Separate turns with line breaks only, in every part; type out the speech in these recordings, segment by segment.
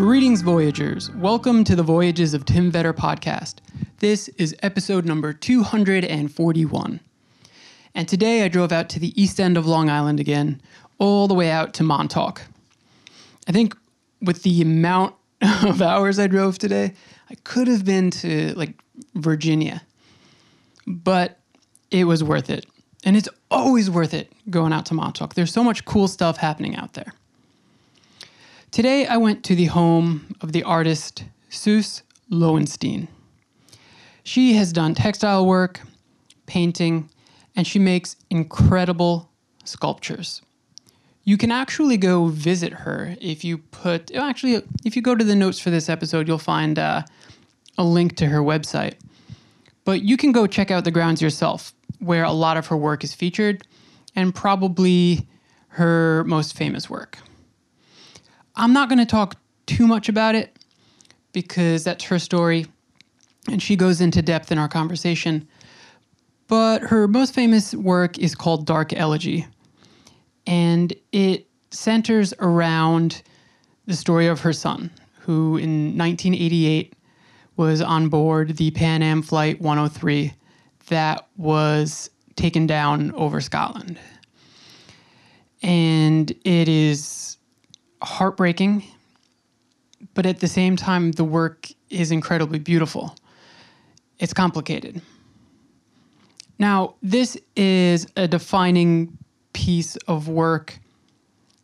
Greetings, Voyagers. Welcome to the Voyages of Tim Vetter podcast. This is episode number 241. And today I drove out to the east end of Long Island again, all the way out to Montauk. I think with the amount of hours I drove today, I could have been to like Virginia, but it was worth it. And it's always worth it going out to Montauk. There's so much cool stuff happening out there. Today, I went to the home of the artist Suse Lowenstein. She has done textile work, painting, and she makes incredible sculptures. You can actually go visit her if you put, actually, if you go to the notes for this episode, you'll find uh, a link to her website. But you can go check out the grounds yourself, where a lot of her work is featured, and probably her most famous work. I'm not going to talk too much about it because that's her story and she goes into depth in our conversation. But her most famous work is called Dark Elegy, and it centers around the story of her son, who in 1988 was on board the Pan Am Flight 103 that was taken down over Scotland. And it is heartbreaking, but at the same time, the work is incredibly beautiful. It's complicated. Now, this is a defining piece of work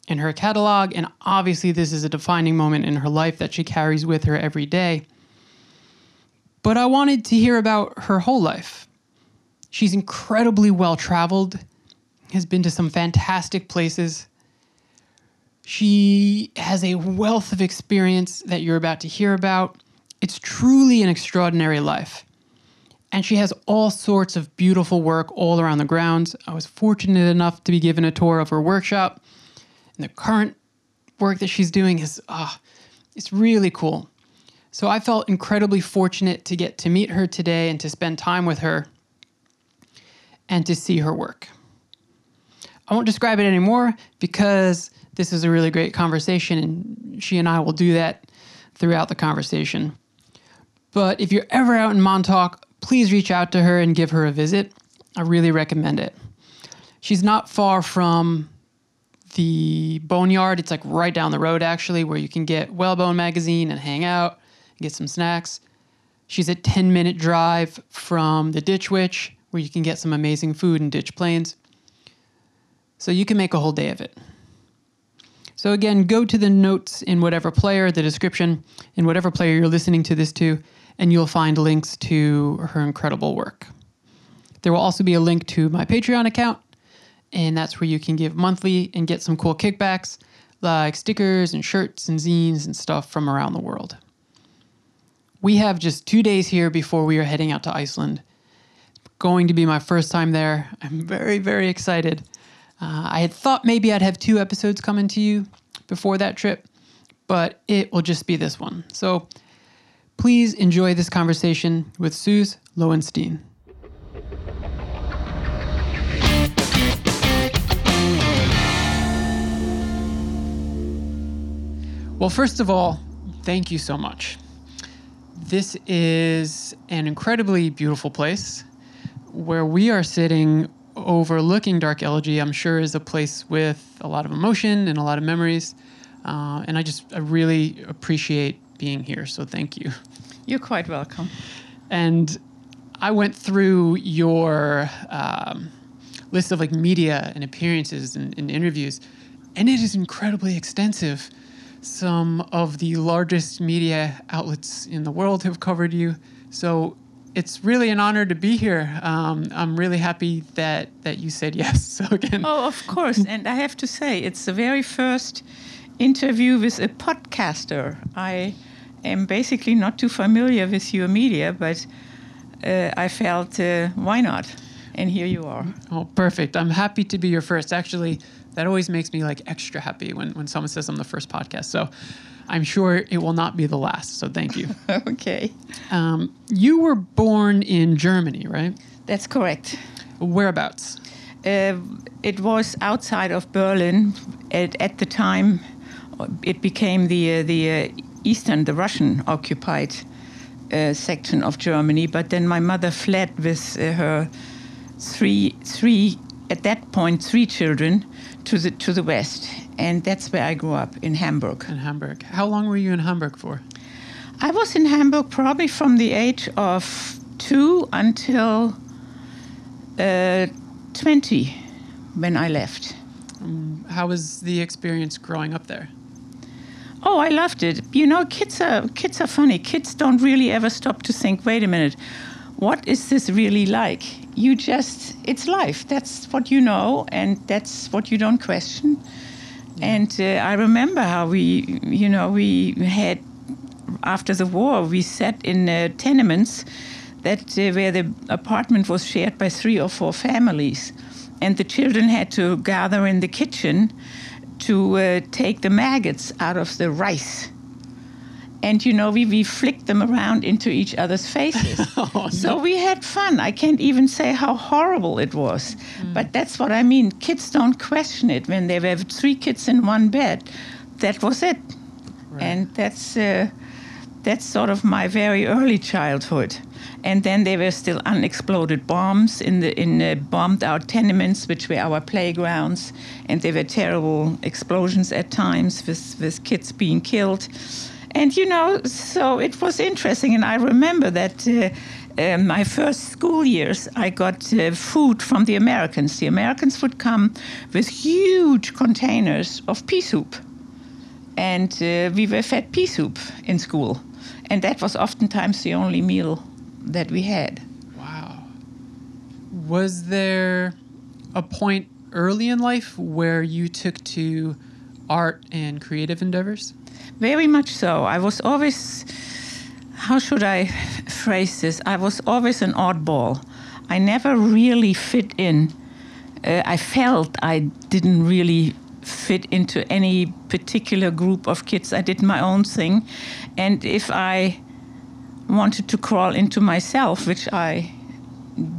in her catalog, and obviously, this is a defining moment in her life that she carries with her every day. But I wanted to hear about her whole life. She's incredibly well traveled, has been to some fantastic places. She has a wealth of experience that you're about to hear about. It's truly an extraordinary life. And she has all sorts of beautiful work all around the grounds. I was fortunate enough to be given a tour of her workshop. And the current work that she's doing is, ah, it's really cool. So I felt incredibly fortunate to get to meet her today and to spend time with her and to see her work. I won't describe it anymore because this is a really great conversation and she and I will do that throughout the conversation. But if you're ever out in Montauk, please reach out to her and give her a visit. I really recommend it. She's not far from the Boneyard. It's like right down the road, actually, where you can get Whalebone magazine and hang out and get some snacks. She's a 10 minute drive from the Ditch Witch, where you can get some amazing food in Ditch Plains. So you can make a whole day of it. So again, go to the notes in whatever player, the description, in whatever player you're listening to this to, and you'll find links to her incredible work. There will also be a link to my Patreon account, and that's where you can give monthly and get some cool kickbacks like stickers and shirts and zines and stuff from around the world. We have just two days here before we are heading out to Iceland. Going to be my first time there. I'm very, very excited. Uh, I had thought maybe I'd have two episodes coming to you before that trip, but it will just be this one. So please enjoy this conversation with Suse Lowenstein. Well, first of all, thank you so much. This is an incredibly beautiful place where we are sitting overlooking Dark Elegy. I'm sure is a place with a lot of emotion and a lot of memories. Uh, and I just I really appreciate being here. So thank you.
You're quite welcome.
And I went through your um, list of like media and appearances and, and interviews, and it is incredibly extensive. Some of the largest media outlets in the world have covered you. So it's really an honor to be here. Um, I'm really happy that that you said yes. So again,
oh, of course. and I have to say, it's the very first interview with a podcaster. I am basically not too familiar with your media, but uh, I felt uh, why not? And here you are.
Oh, perfect. I'm happy to be your first. Actually, that always makes me like extra happy when, when someone says I'm the first podcast. So I'm sure it will not be the last. So thank you.
okay.
Um, you were born in Germany, right?
That's correct.
Whereabouts?
uh, it was outside of Berlin. At, at the time, it became the uh, the uh, eastern, the Russian occupied uh, section of Germany. But then my mother fled with uh, her three three at that point three children to the to the west, and that's where I grew up in Hamburg.
In Hamburg. How long were you in Hamburg for?
I was in Hamburg probably from the age of two until uh, 20 when I left.
How was the experience growing up there?
Oh, I loved it. You know, kids are kids are funny. Kids don't really ever stop to think, wait a minute, what is this really like? You just it's life. That's what you know and that's what you don't question. And uh, I remember how we, you know, we had after the war, we sat in uh, tenements that uh, where the apartment was shared by three or four families, and the children had to gather in the kitchen to uh, take the maggots out of the rice. And you know, we, we flicked them around into each other's faces.
Oh,
so we had fun. I can't even say how horrible it was. But that's what I mean. Kids don't question it. When they have three kids in one bed, that was it. And that's uh, that's sort of my very early childhood. And then there were still unexploded bombs in the in uh, bombed out tenements, which were our playgrounds, and there were terrible explosions at times with with kids being killed. And you know, so it was interesting. And I remember that. Uh, uh, my first school years, I got uh, food from the Americans. The Americans would come with huge containers of pea soup and uh, we were fed pea soup in school, and that was oftentimes the only meal that we had.
Wow. Was there a point early in life where you took to art and creative endeavors?
Very much so. I was always, how should I phrase this? I was always an oddball. I never really fit in. Uh, I felt I didn't really fit into any particular group of kids. I did my own thing. And if I wanted to crawl into myself, which I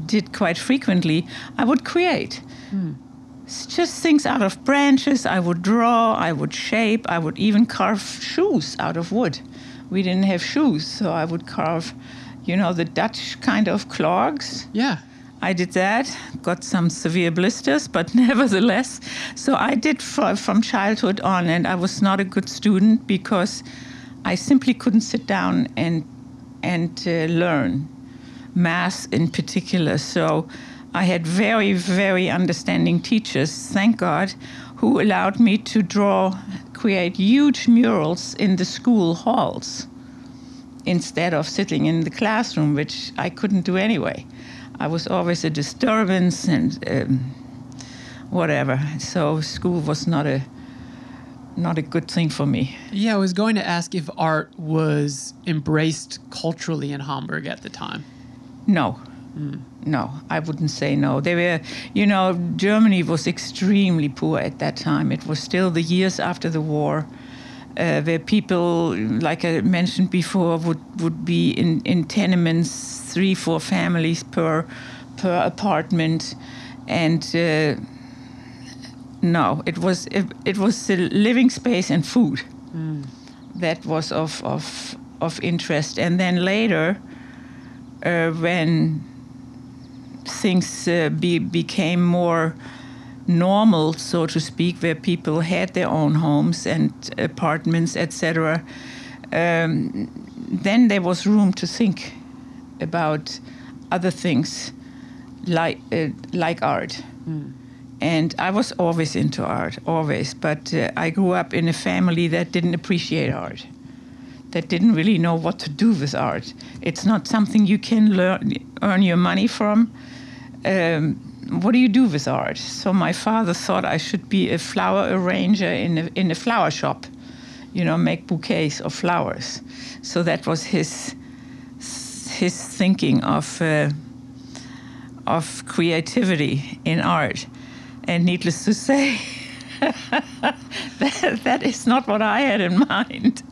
did quite frequently, I would create. It's just things out of branches. I would draw, I would shape, I would even carve shoes out of wood. We didn't have shoes, so I would carve, you know, the Dutch kind of clogs.
Yeah.
I did that, got some severe blisters, but nevertheless. So I did fr- from childhood on, and I was not a good student because I simply couldn't sit down and and uh, learn math in particular. So I had very, very understanding teachers, thank God, who allowed me to draw, create huge murals in the school halls instead of sitting in the classroom, which I couldn't do anyway. I was always a disturbance and um, whatever. So school was not a not a good thing for me.
Yeah, I was going to ask if art was embraced culturally in Hamburg at the time.
No. No, I wouldn't say no. They were, you know, Germany was extremely poor at that time. It was still the years after the war, uh, where people, like I mentioned before, would, would be in, in tenements, three, four families per per apartment, and uh, no, it was it, it was the living space and food that was of of of interest. And then later, uh, when things uh, be, became more normal, so to speak, where people had their own homes and apartments, etc., um, then there was room to think about other things like uh, like art. And I was always into art, always. But uh, I grew up in a family that didn't appreciate art, that didn't really know what to do with art. It's not something you can learn, earn your money from. Um, what do you do with art? So my father thought I should be a flower arranger in a, in a flower shop, you know, make bouquets of flowers. So that was his his thinking of uh, of creativity in art. And needless to say, that, that is not what I had in mind.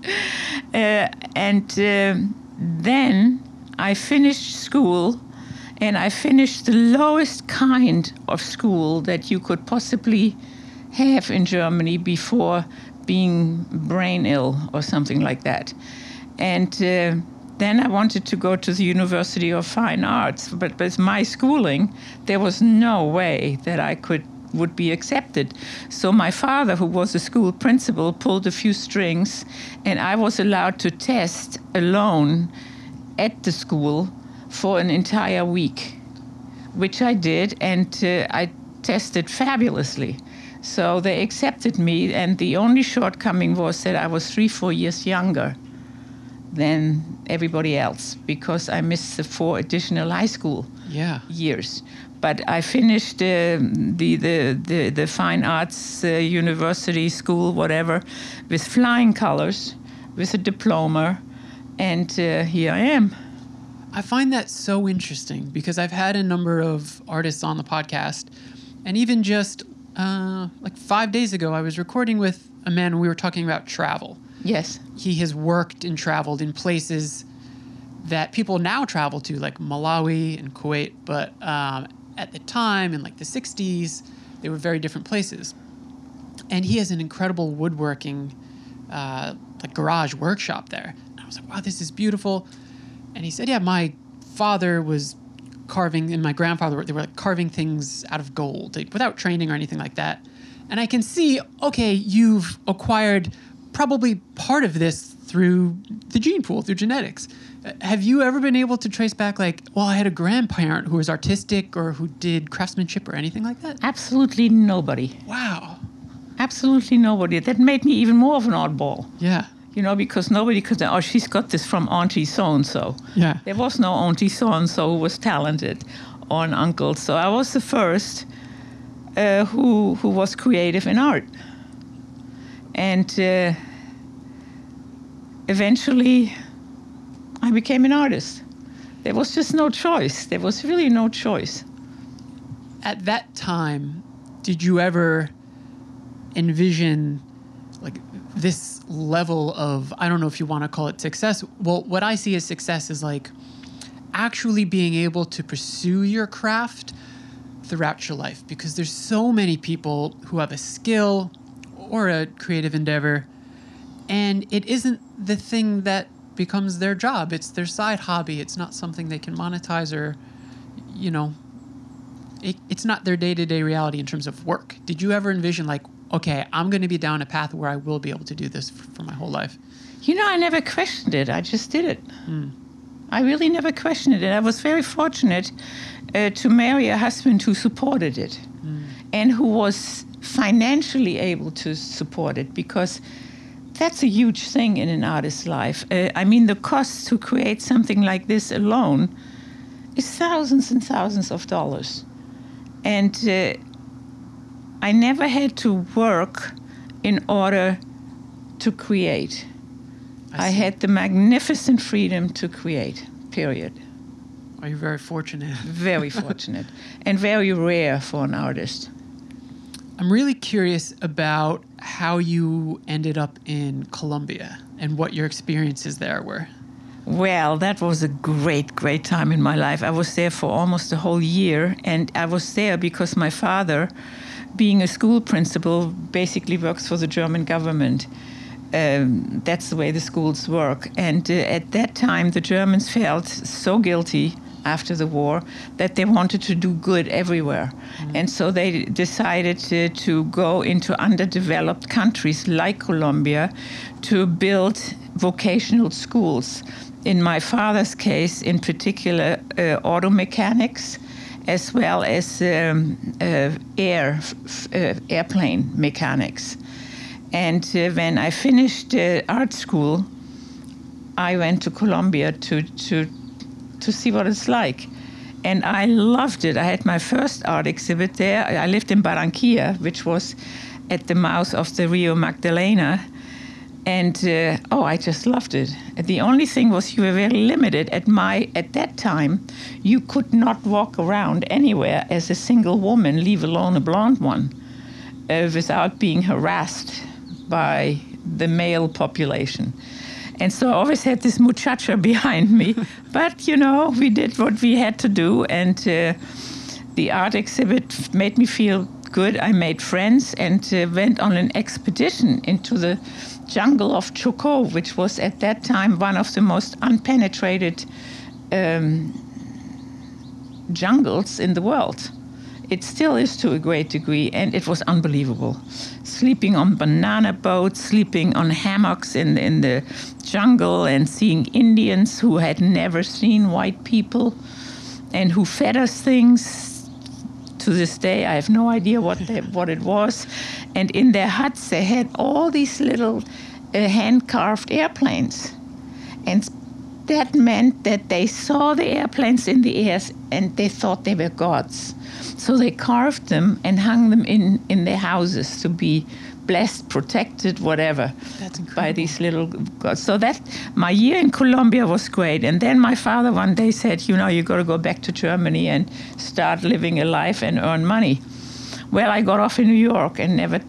Uh, and um then I finished school And I finished the lowest kind of school that you could possibly have in Germany before being brain ill or something like that. And uh, then I wanted to go to the University of Fine Arts, but with my schooling, there was no way that I could would be accepted. So my father, who was a school principal, pulled a few strings, and I was allowed to test alone at the school for an entire week, which I did, and uh, I tested fabulously. So they accepted me, and the only shortcoming was that I was three, four years younger than everybody else because I missed the four additional high school
Yeah.
years. But I finished uh, the, the, the, the fine arts uh, university school, whatever, with flying colors, with a diploma, and uh, here I am.
I find that so interesting because I've had a number of artists on the podcast, and even just uh, like five days ago, I was recording with a man. and We were talking about travel.
Yes.
He has worked and traveled in places that people now travel to, like Malawi and Kuwait, but um, at the time in like the '60s, they were very different places. And he has an incredible woodworking, uh, like garage workshop there. And I was like, wow, this is beautiful. And he said, yeah, my father was carving, and my grandfather, they were like carving things out of gold, like, without training or anything like that. And I can see, okay, you've acquired probably part of this through the gene pool, through genetics. Have you ever been able to trace back, like, well, I had a grandparent who was artistic or who did craftsmanship or anything like that?
Absolutely nobody.
Wow.
Absolutely nobody. That made me even more of an oddball.
Yeah.
You know, because nobody could say, oh, she's got this from Auntie so and so.
Yeah.
There was no Auntie so and so who was talented or an uncle. So I was the first uh, who, who was creative in art. And uh, eventually I became an artist. There was just no choice. There was really no choice.
At that time, did you ever envision this level of I don't know if you want to call it success. Well, what I see as success is like actually being able to pursue your craft throughout your life because there's so many people who have a skill or a creative endeavor and it isn't the thing that becomes their job. It's their side hobby. It's not something they can monetize or you know it, it's not their day-to-day reality in terms of work did you ever envision like okay i'm going to be down a path where i will be able to do this for my whole life
You know, I never questioned it. I just did it. I really never questioned it. And I was very fortunate uh, to marry a husband who supported it and who was financially able to support it because that's a huge thing in an artist's life. Uh, I mean, the cost to create something like this alone is thousands and thousands of dollars. And uh, I never had to work in order to create. I,
see.
had the magnificent freedom to create, period.
are you very fortunate
Very fortunate and very rare for an artist.
i'm really curious about how you ended up in colombia and what your experiences there were
Well, that was a great, great time in my life. I was there for almost a whole year, and I was there because my father, being a school principal, basically works for the German government. Um, that's the way the schools work. And uh, at that time, the Germans felt so guilty after the war that they wanted to do good everywhere. And so they decided to, to go into underdeveloped countries like Colombia to build vocational schools. In my father's case, in particular, uh, auto mechanics, as well as um, uh, air, uh, airplane mechanics. And uh, when I finished art school, I went to Colombia to, to, to see what it's like. And I loved it. I had my first art exhibit there. I lived in Barranquilla, which was at the mouth of the Rio Magdalena. And uh, oh, I just loved it. The only thing was you were very limited. At my at that time, you could not walk around anywhere as a single woman, leave alone a blonde one, uh, without being harassed by the male population. And so I always had this muchacha behind me. but, you know, we did what we had to do. And uh, the art exhibit made me feel good. I made friends and uh, went on an expedition into the jungle of Chocó, which was at that time one of the most unpenetrated um, jungles in the world. It still is to a great degree, and it was unbelievable. Sleeping on banana boats, sleeping on hammocks in, in the jungle, and seeing Indians who had never seen white people and who fed us things. To this day, I have no idea what, they, what it was. And in their huts, they had all these little uh, hand carved airplanes. And that meant that they saw the airplanes in the air and they thought they were gods. So they carved them and hung them in, in their houses to be blessed, protected, whatever, by these little gods. So that my year in Colombia was great. And then my father one day said, you know, you got to go back to Germany and start living a life and earn money. Well, I got off in New York and never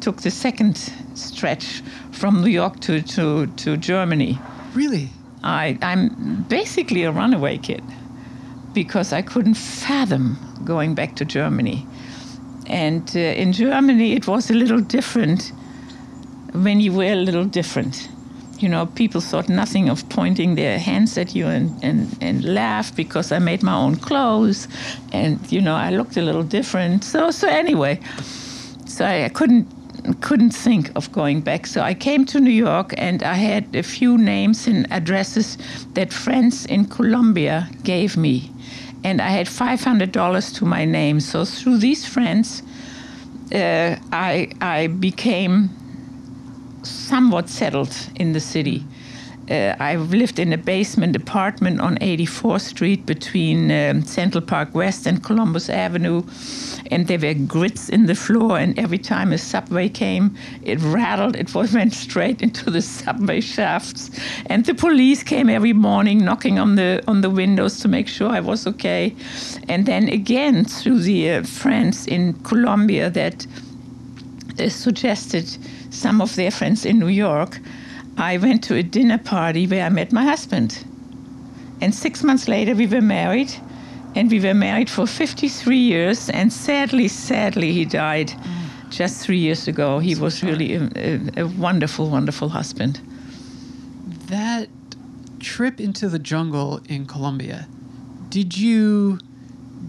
took the second stretch from New York to, to, to Germany.
Really?
I, I'm basically a runaway kid because I couldn't fathom going back to Germany. And uh, in Germany, it was a little different when you were a little different. You know, people thought nothing of pointing their hands at you and, and, and laugh because I made my own clothes and, you know, I looked a little different. So, so anyway, so I, I couldn't couldn't think of going back. So I came to New York and I had a few names and addresses that friends in Colombia gave me. And I had $500 to my name. So through these friends, uh, I, I became somewhat settled in the city. Uh, I've lived in a basement apartment on 84th Street between um, Central Park West and Columbus Avenue. And there were grits in the floor, and every time a subway came, it rattled. It went straight into the subway shafts. And the police came every morning knocking on the, on the windows to make sure I was okay. And then again, through the uh, friends in Colombia that uh, suggested some of their friends in New York, I went to a dinner party where I met my husband. And six months later, we were married. And we were married for 53 years. And sadly, sadly, he died just three years ago. He was really a, a, a wonderful, wonderful husband.
That trip into the jungle in Colombia, did you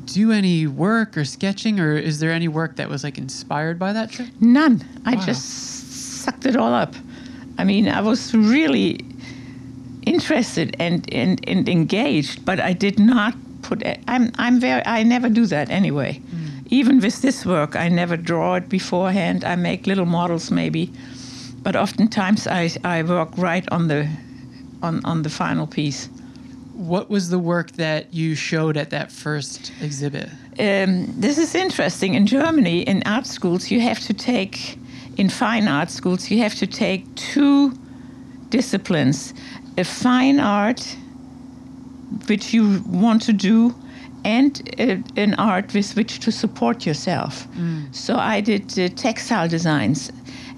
do any work or sketching, or is there any work that was like inspired by that trip?
None. I
Wow.
just sucked it all up. I mean, I was really interested and, and, and engaged, but I did not put. I'm I'm very. I never do that anyway. Even with this work, I never draw it beforehand. I make little models maybe, but oftentimes I I work right on the on on the final piece.
What was the work that you showed at that first exhibit?
um, this is interesting. In Germany, in art schools, you have to take, in fine art schools, you have to take two disciplines a fine art, which you want to do, and uh, an art with which to support yourself. So I did uh, textile designs.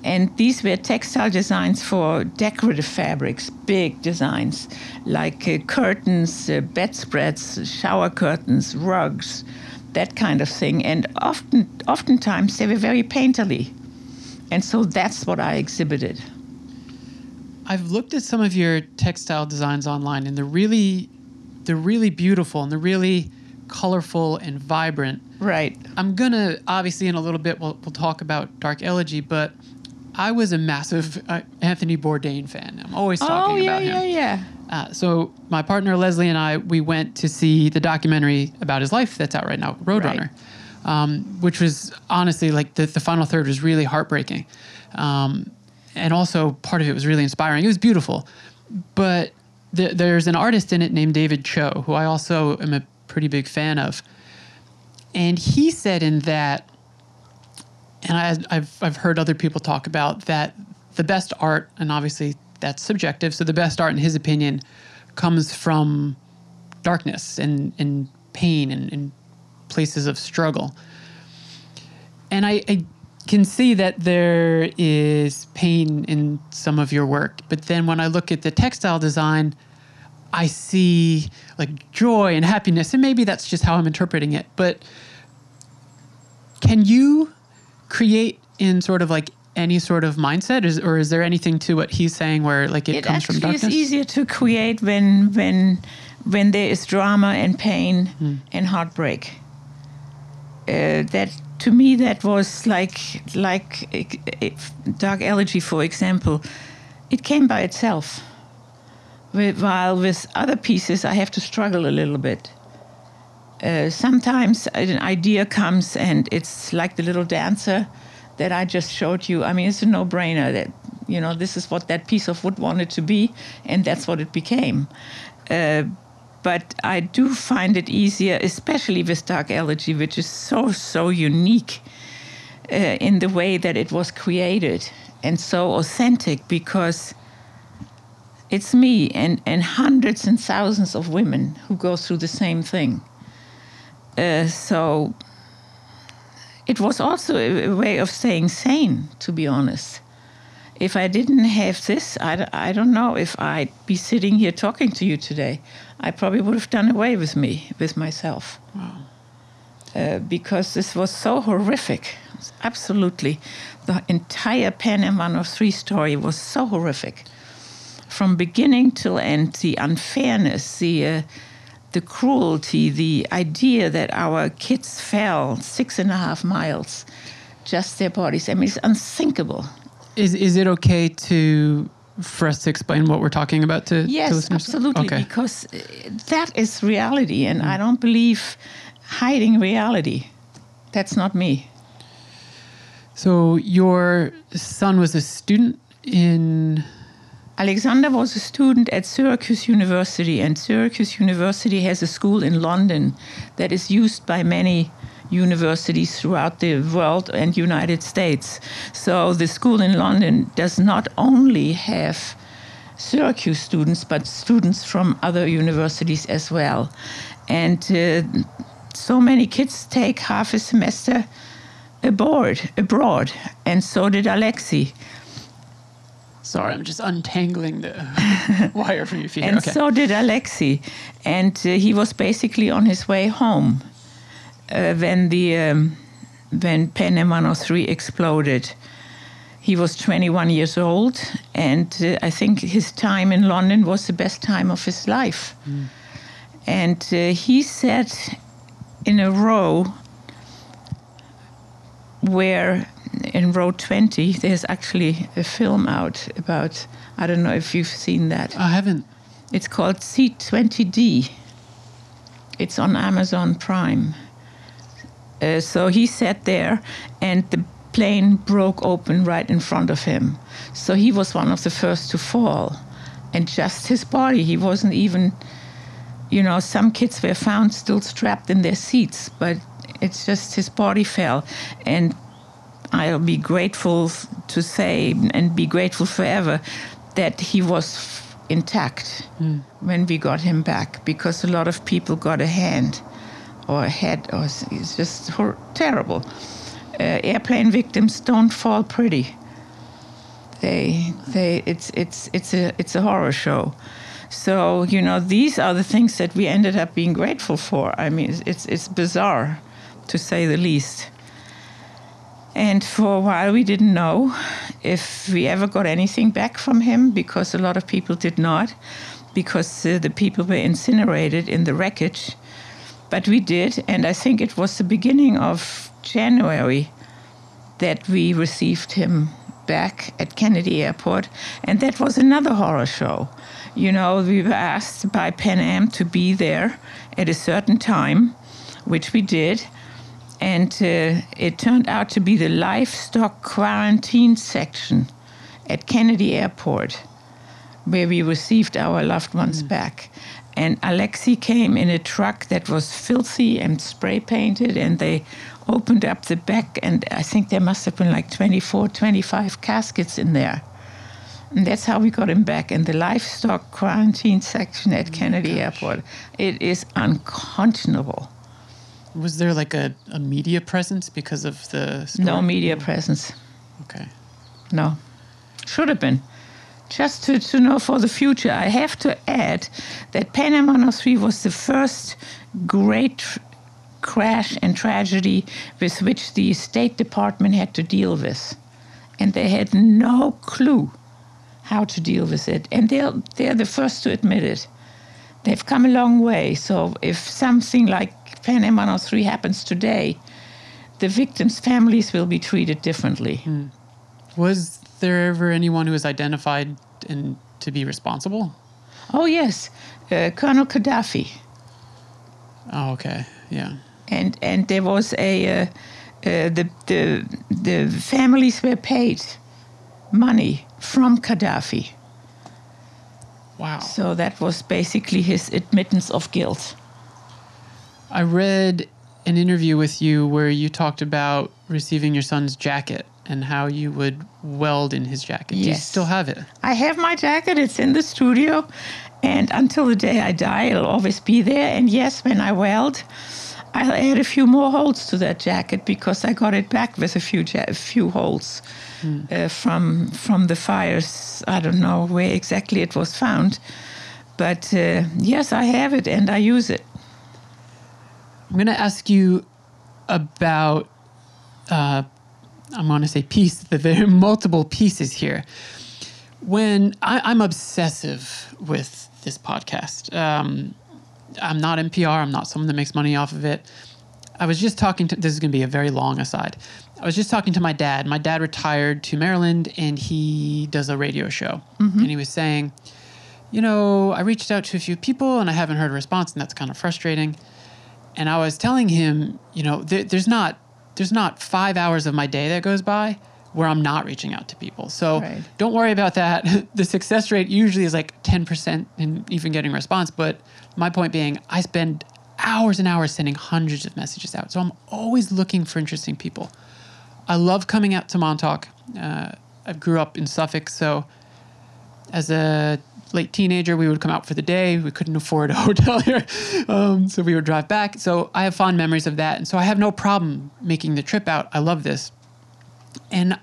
And these were textile designs for decorative fabrics, big designs like uh, curtains, uh, bedspreads, shower curtains, rugs, that kind of thing. And often, oftentimes they were very painterly. And so that's what I exhibited.
I've looked at some of your textile designs online, and they're really, they're really beautiful and they're really colorful and vibrant.
Right.
I'm gonna obviously in a little bit we'll, we'll talk about Dark Elegy, but I was a massive uh, Anthony Bourdain fan. I'm always talking
oh, yeah,
about him.
Oh yeah, yeah.
Uh, so my partner Leslie and I we went to see the documentary about his life that's out right now, Roadrunner, um, which was honestly like the, the final third was really heartbreaking, um, and also part of it was really inspiring. It was beautiful, but th- there's an artist in it named David Choe who I also am a pretty big fan of, and he said in that, and I, I've I've heard other people talk about that the best art, and obviously that's subjective. So the best art, in his opinion, comes from darkness and and pain and, and places of struggle. And I, I, can see that there is pain in some of your work, but then when I look at the textile design, I see like joy and happiness, and maybe that's just how I'm interpreting it. But can you create in sort of like any sort of mindset, is, or is there anything to what he's saying where like it,
it
comes from
actually
darkness?
is easier to create when when when there is drama and pain
Hmm.
and heartbreak. Uh, that to me that was like like if dark elegy for example it came by itself while with other pieces i have to struggle a little bit uh, sometimes an idea comes and it's like the little dancer that I just showed you. I mean, it's a no-brainer that you know this is what that piece of wood wanted to be, and that's what it became. Uh, but I do find it easier, especially with Dark Elegy, which is so so unique uh, in the way that it was created and so authentic because it's me and, and hundreds and thousands of women who go through the same thing. Uh, so it was also a, a way of staying sane, to be honest. If I didn't have this, I, I don't know if I'd be sitting here talking to you today. I probably would have done away with me, with myself. Uh, because this was so horrific. Absolutely. The entire Pan Am 103 story was so horrific. From beginning till end, the unfairness, the, uh, the cruelty, the idea that our kids fell six and a half miles, just their bodies. I mean, it's unthinkable.
Is is it okay to for us to explain what we're talking about to, to
Yes,
listeners?
absolutely,
Okay.
because uh, that is reality, and I don't believe hiding reality. That's not me.
So your son was a student in
Alexander was a student at Syracuse University, and Syracuse University has a school in London that is used by many universities throughout the world and United States. So the school in London does not only have Syracuse students, but students from other universities as well. And uh, so many kids take half a semester abroad, abroad, and so did Alexi.
Sorry, I'm just untangling the wire from your feet.
And
okay.
so did Alexei. And uh, he was basically on his way home uh, when the um, when Pan Am 103 exploded. He was 21 years old, and uh, I think his time in London was the best time of his life. And uh, he sat in a row where in row 20 there's actually a film out about i don't know if you've seen that
I haven't.
it's called C20D. It's on Amazon Prime. Uh, so he sat there, and the plane broke open right in front of him. So he was one of the first to fall. And just his body, he wasn't even, you know, some kids were found still strapped in their seats, but it's just his body fell. And I'll be grateful to say and be grateful forever that he was f- intact when we got him back because a lot of people got a hand or head or it's just terrible. Uh, airplane victims don't fall pretty. They, they, it's, it's, it's a, it's a horror show. So you know, these are the things that we ended up being grateful for. I mean, it's, it's bizarre, to say the least. And for a while, we didn't know if we ever got anything back from him because a lot of people did not, because uh, the people were incinerated in the wreckage. But we did, and I think it was the beginning of January that we received him back at Kennedy Airport, and that was another horror show. You know, we were asked by Pan Am to be there at a certain time, which we did, and uh, it turned out to be the livestock quarantine section at Kennedy Airport, where we received our loved ones back. And Alexi came in a truck that was filthy and spray painted, and they opened up the back, and I think there must have been like 24, 25 caskets in there. And that's how we got him back in the livestock quarantine section at oh Kennedy Airport. It is unconscionable.
Was there like a, a media presence because of the story?
No media presence.
Okay.
No. Should have been. Just to, to know for the future, I have to add that Panama 3 was the first great crash and tragedy with which the State Department had to deal with. And they had no clue how to deal with it. And they're, they're the first to admit it. They've come a long way. So if something like Panama 3 happens today, the victims' families will be treated differently. Hmm.
Was there ever anyone who was identified and to be responsible?
Oh, yes, uh, Colonel Gaddafi.
Oh, okay. Yeah.
And, and there was a, uh, uh, the, the, the families were paid money from Gaddafi.
Wow.
So that was basically his admittance of guilt.
I read an interview with you where you talked about receiving your son's jacket and how you would weld in his jacket. Do you still have it?
I have my jacket, it's in the studio, and until the day I die, it'll always be there. And yes, when I weld, I'll add a few more holes to that jacket because I got it back with a few ja- a few holes uh, from from the fires. I don't know where exactly it was found, but uh, yes, I have it and I use it.
I'm going to ask you about, uh, I'm going to say piece, the very multiple pieces here. When I, I'm obsessive with this podcast, um, I'm not NPR, I'm not someone that makes money off of it. I was just talking to, this is going to be a very long aside. I was just talking to my dad. My dad retired to Maryland and he does a radio show. And he was saying, you know, I reached out to a few people and I haven't heard a response, and that's kind of frustrating and I was telling him, you know, there, there's not there's not five hours of my day that goes by where I'm not reaching out to people. So
Right.
don't worry about that. the success rate usually is like 10% in even getting a response. But my point being, I spend hours and hours sending hundreds of messages out. So I'm always looking for interesting people. I love coming out to Montauk. Uh, I grew up in Suffolk, so as a late teenager, we would come out for the day. We couldn't afford a hotel here, um, so we would drive back. So I have fond memories of that, and so I have no problem making the trip out. I love this, and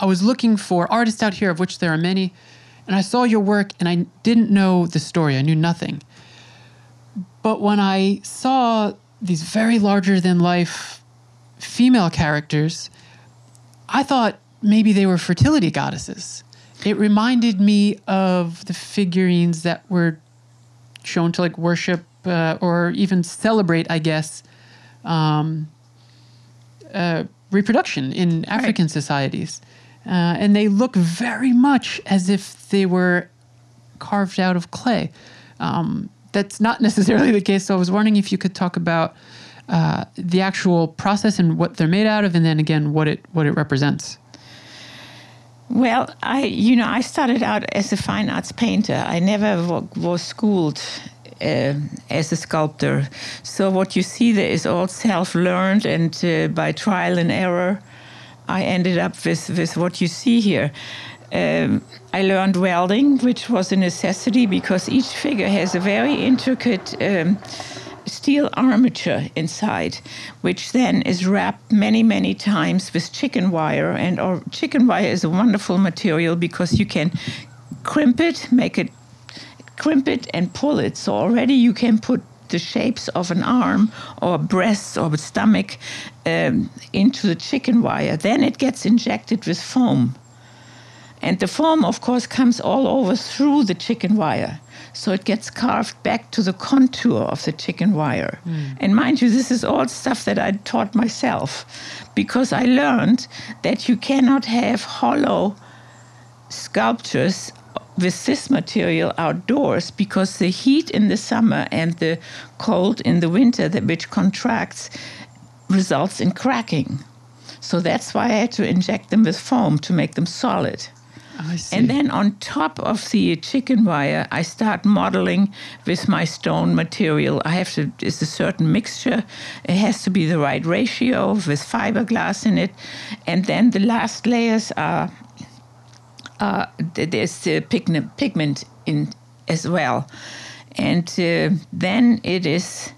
I was looking for artists out here, of which there are many, and I saw your work, and I didn't know the story. I knew nothing. But when I saw these very larger than life female characters, I thought maybe they were fertility goddesses. It reminded me of the figurines that were shown to like worship uh, or even celebrate, I guess, um, uh, reproduction in African societies. Uh, and they look very much as if they were carved out of clay. Um, that's not necessarily the case. So I was wondering if you could talk about uh, the actual process and what they're made out of, and then again what it what it represents.
Well, I, you know, I started out as a fine arts painter. I never wa- was schooled uh, as a sculptor. So what you see there is all self-learned, and uh, by trial and error, I ended up with with what you see here. Um, I learned welding, which was a necessity because each figure has a very intricate. Um, steel armature inside, which then is wrapped many, many times with chicken wire. And or chicken wire is a wonderful material because you can crimp it, make it, crimp it, and pull it. So already you can put the shapes of an arm or breast or stomach um, into the chicken wire. Then it gets injected with foam. And the foam, of course, comes all over through the chicken wire. So it gets carved back to the contour of the chicken wire. Hmm. And mind you, this is all stuff that I taught myself because I learned that you cannot have hollow sculptures with this material outdoors because the heat in the summer and the cold in the winter, that which contracts, results in cracking. So that's why I had to inject them with foam to make them solid. And then on top of the chicken wire, I start modeling with my stone material. I have to, it's a certain mixture. It has to be the right ratio with fiberglass in it. And then the last layers are, uh, there's the pigment, pigment in as well. And uh, then it is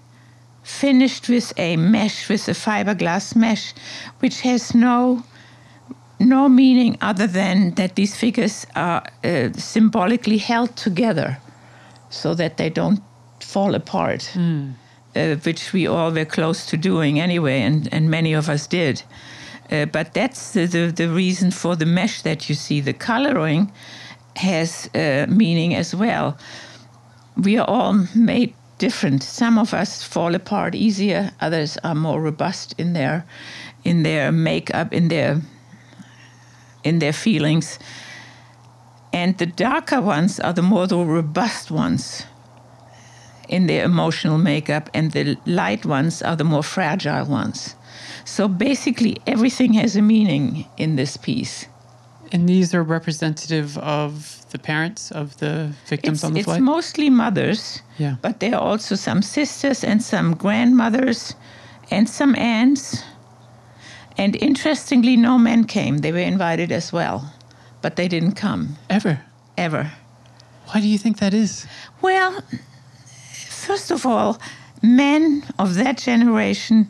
finished with a mesh, with a fiberglass mesh, which has no no meaning other than that these figures are uh, symbolically held together so that they don't fall apart, uh, which we all were close to doing anyway, and, and many of us did. Uh, but that's the, the, the reason for the mesh that you see. The coloring has uh, meaning as well. We are all made different. Some of us fall apart easier. Others are more robust in their in their makeup, in their in their feelings. And the darker ones are the more the robust ones in their emotional makeup, and the light ones are the more fragile ones. So basically, everything has a meaning in this piece.
And these are representative of the parents of the victims
It's,
on the
it's
flight?
mostly mothers,
Yeah.
but there are also some sisters and some grandmothers and some aunts. And interestingly, no men came. They were invited as well, but they didn't come
Ever.
ever.
Why do you think that is?
Well, first of all, men of that generation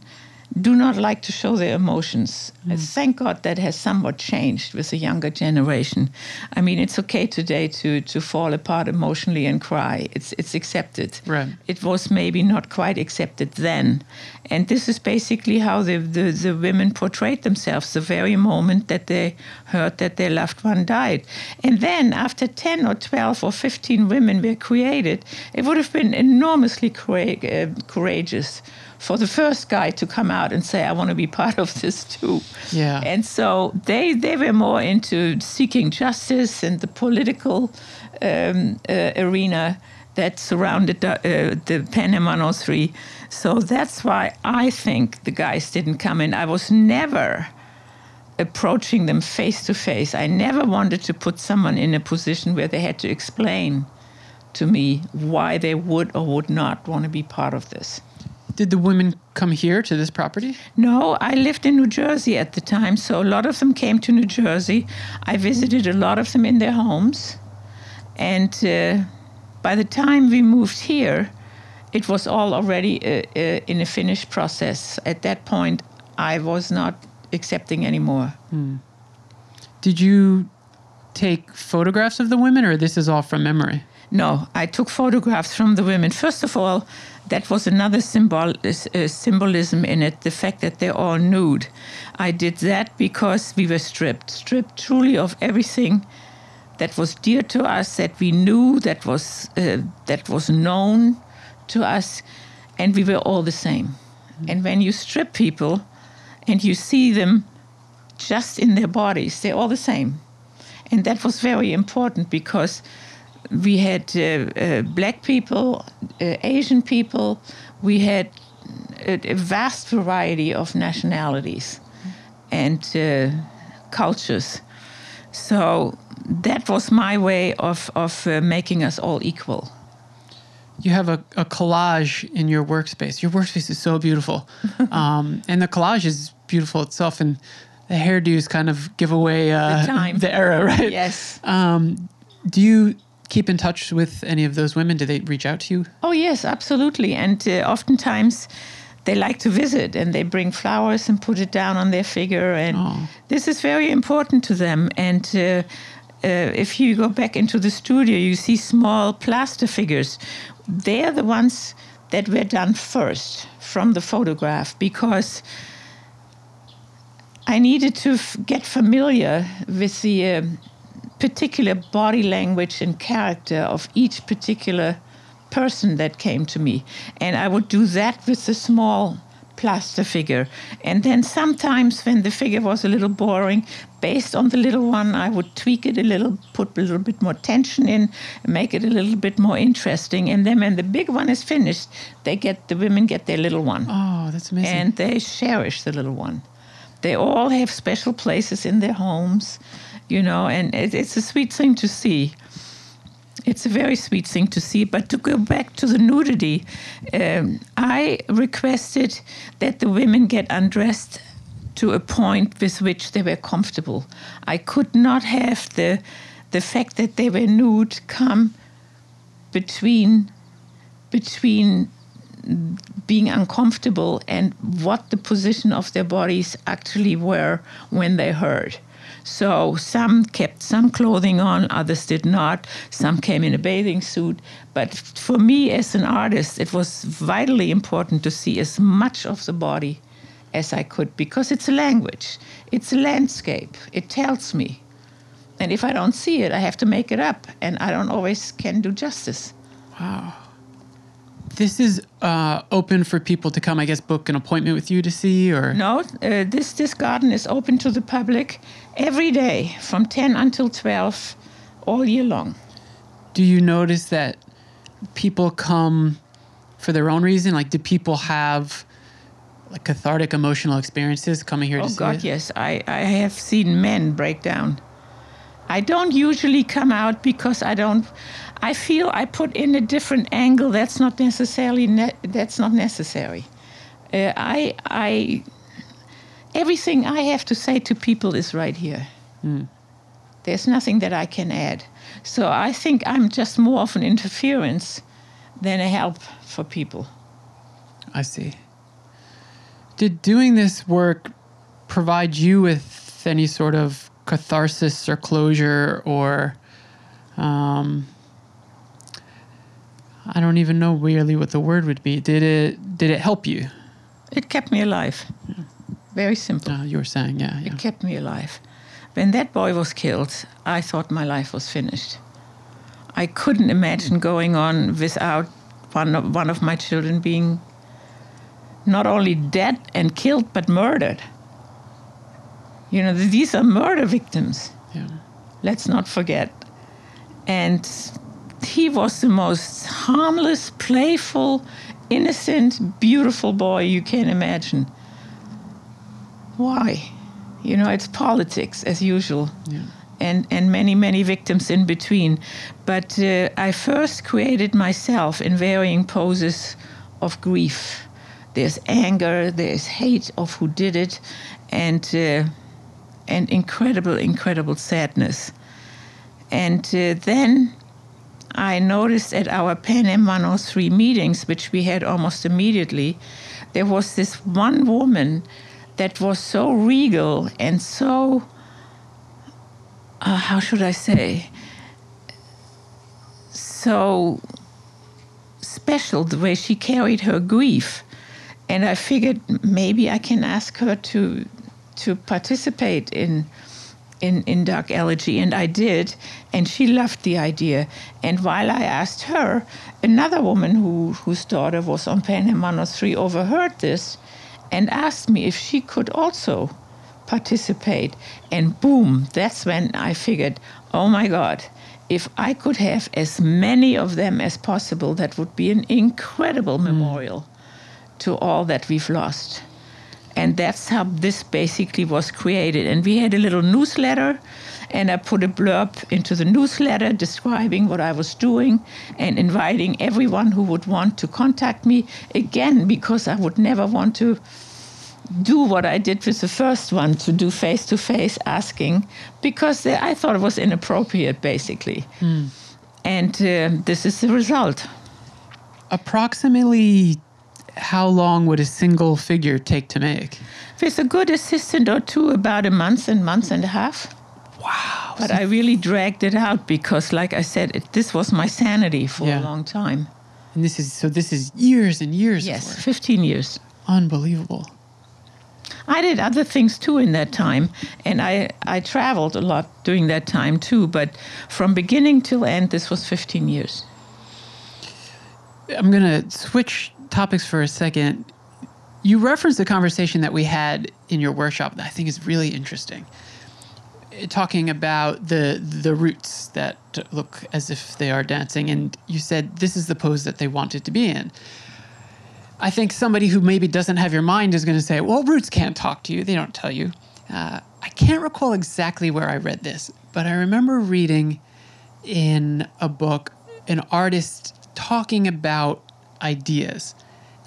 do not like to show their emotions. Uh, Thank God that has somewhat changed with the younger generation. I mean, it's okay today to, to fall apart emotionally and cry. It's it's accepted.
Right.
It was maybe not quite accepted then. And this is basically how the, the, the women portrayed themselves the very moment that they heard that their loved one died. And then, after 10 or 12 or 15 women were created, it would have been enormously uh, courageous for the first guy to come out and say, I want to be part of this too.
Yeah.
And so they, they were more into seeking justice and the political um, uh, arena that surrounded the, uh, the Pan Am 103. So that's why I think the guys didn't come in. I was never approaching them face to face. I never wanted to put someone in a position where they had to explain to me why they would or would not want to be part of this.
Did the women come here to this property?
No, I lived in New Jersey at the time, so a lot of them came to New Jersey. I visited a lot of them in their homes. And uh, by the time we moved here, it was all already uh, uh, in a finished process. At that point, I was not accepting anymore.
Did you take photographs of the women, or this is all from memory?
No, I took photographs from the women. First of all, that was another symbol, uh, symbolism in it, the fact that they're all nude. I did that because we were stripped, stripped truly of everything that was dear to us, that we knew, that was, uh, that was known to us, and we were all the same. And when you strip people and you see them just in their bodies, they're all the same. And that was very important because we had uh, uh, black people, uh, Asian people, we had a, a vast variety of nationalities and uh, cultures. So that was my way of, of uh, making us all equal.
You have a, a collage in your workspace. Your workspace is so beautiful. um, and the collage is beautiful itself. And the hairdos kind of give away uh,
The time.
the era, right?
Yes.
Um, do you keep in touch with any of those women? Do they reach out to you?
Oh, yes, absolutely. And uh, oftentimes they like to visit and they bring flowers and put it down on their figure. And
Oh.
this is very important to them. And uh, uh, if you go back into the studio, you see small plaster figures. They're the ones that were done first from the photograph because I needed to f- get familiar with the um particular body language and character of each particular person that came to me. And I would do that with the small plaster figure. And then sometimes when the figure was a little boring, based on the little one, I would tweak it a little, put a little bit more tension in, make it a little bit more interesting. And then when the big one is finished, they get the women get their little one
Oh, that's amazing.
and they cherish the little one. They all have special places in their homes, you know, and it, it's a sweet thing to see. It's a very sweet thing to see. But to go back to the nudity, um, I requested that the women get undressed to a point with which they were comfortable. I could not have the the fact that they were nude come between between being uncomfortable and what the position of their bodies actually were when they heard. So some kept some clothing on, others did not. Some came in a bathing suit. But for me as an artist, it was vitally important to see as much of the body as I could because it's a language, it's a landscape, it tells me. And if I don't see it, I have to make it up, and I don't always can do justice.
Wow. This is uh, open for people to come, I guess, book an appointment with you to see, or
No, uh, this this garden is open to the public every day from 10 until 12, all year long.
do you notice that people come for their own reason? Like, do people have like cathartic emotional experiences coming here to
Oh
see
God,
it?
yes, I, I have seen men break down. I don't usually come out because I don't. I feel I put in a different angle. That's not necessarily. Ne- that's not necessary. Uh, I I. Everything I have to say to people is right here. There's nothing that I can add. So I think I'm just more of an interference than a help for people.
I see. Did doing this work provide you with any sort of catharsis or closure or um, I don't even know really what the word would be. Did it did it help you?
It kept me alive. Very simple.
Uh, you were saying, yeah, yeah.
It kept me alive. When that boy was killed, I thought my life was finished. I couldn't imagine going on without one of, one of my children being not only dead and killed, but murdered. You know, these are murder victims.
yeah.
Let's not forget. And he was the most harmless, playful, innocent, beautiful boy you can imagine. Why? You know, it's politics as usual.
Yeah.
And, and many, many victims in between. But uh, I first created myself in varying poses of grief. There's anger, there's hate of who did it, and, uh, and incredible, incredible sadness. And uh, then I noticed at our Pan Am 103 meetings, which we had almost immediately, there was this one woman that was so regal and so, uh, how should I say, so special the way she carried her grief. And I figured maybe I can ask her to to participate in in, in dark elegy, and I did, and she loved the idea. And while I asked her, another woman who, whose daughter was on Pan Am 103 overheard this and asked me if she could also participate. And boom, that's when I figured, oh my God, if I could have as many of them as possible, that would be an incredible hmm. memorial to all that we've lost. And that's how this basically was created. And we had a little newsletter, and I put a blurb into the newsletter describing what I was doing and inviting everyone who would want to contact me again, because I would never want to do what I did with the first one to do face to face asking, because I thought it was inappropriate, basically. And uh, this is the result.
Approximately how long would a single figure take to make?
With a good assistant or two, about a month and month and a half.
Wow.
But I really dragged it out because, like I said, it, this was my sanity for
Yeah.
a long time.
And this is so this is years and years
Yes, 15 years.
Unbelievable.
I did other things too in that time, and I, I traveled a lot during that time too. But from beginning till end, this was 15 years.
I'm going to switch topics for a second. You referenced a conversation that we had in your workshop that I think is really interesting. Talking about the the roots that look as if they are dancing, and you said this is the pose that they wanted to be in. I think somebody who maybe doesn't have your mind is going to say, "Well, roots can't talk to you; they don't tell you." Uh, I can't recall exactly where I read this, but I remember reading in a book an artist talking about ideas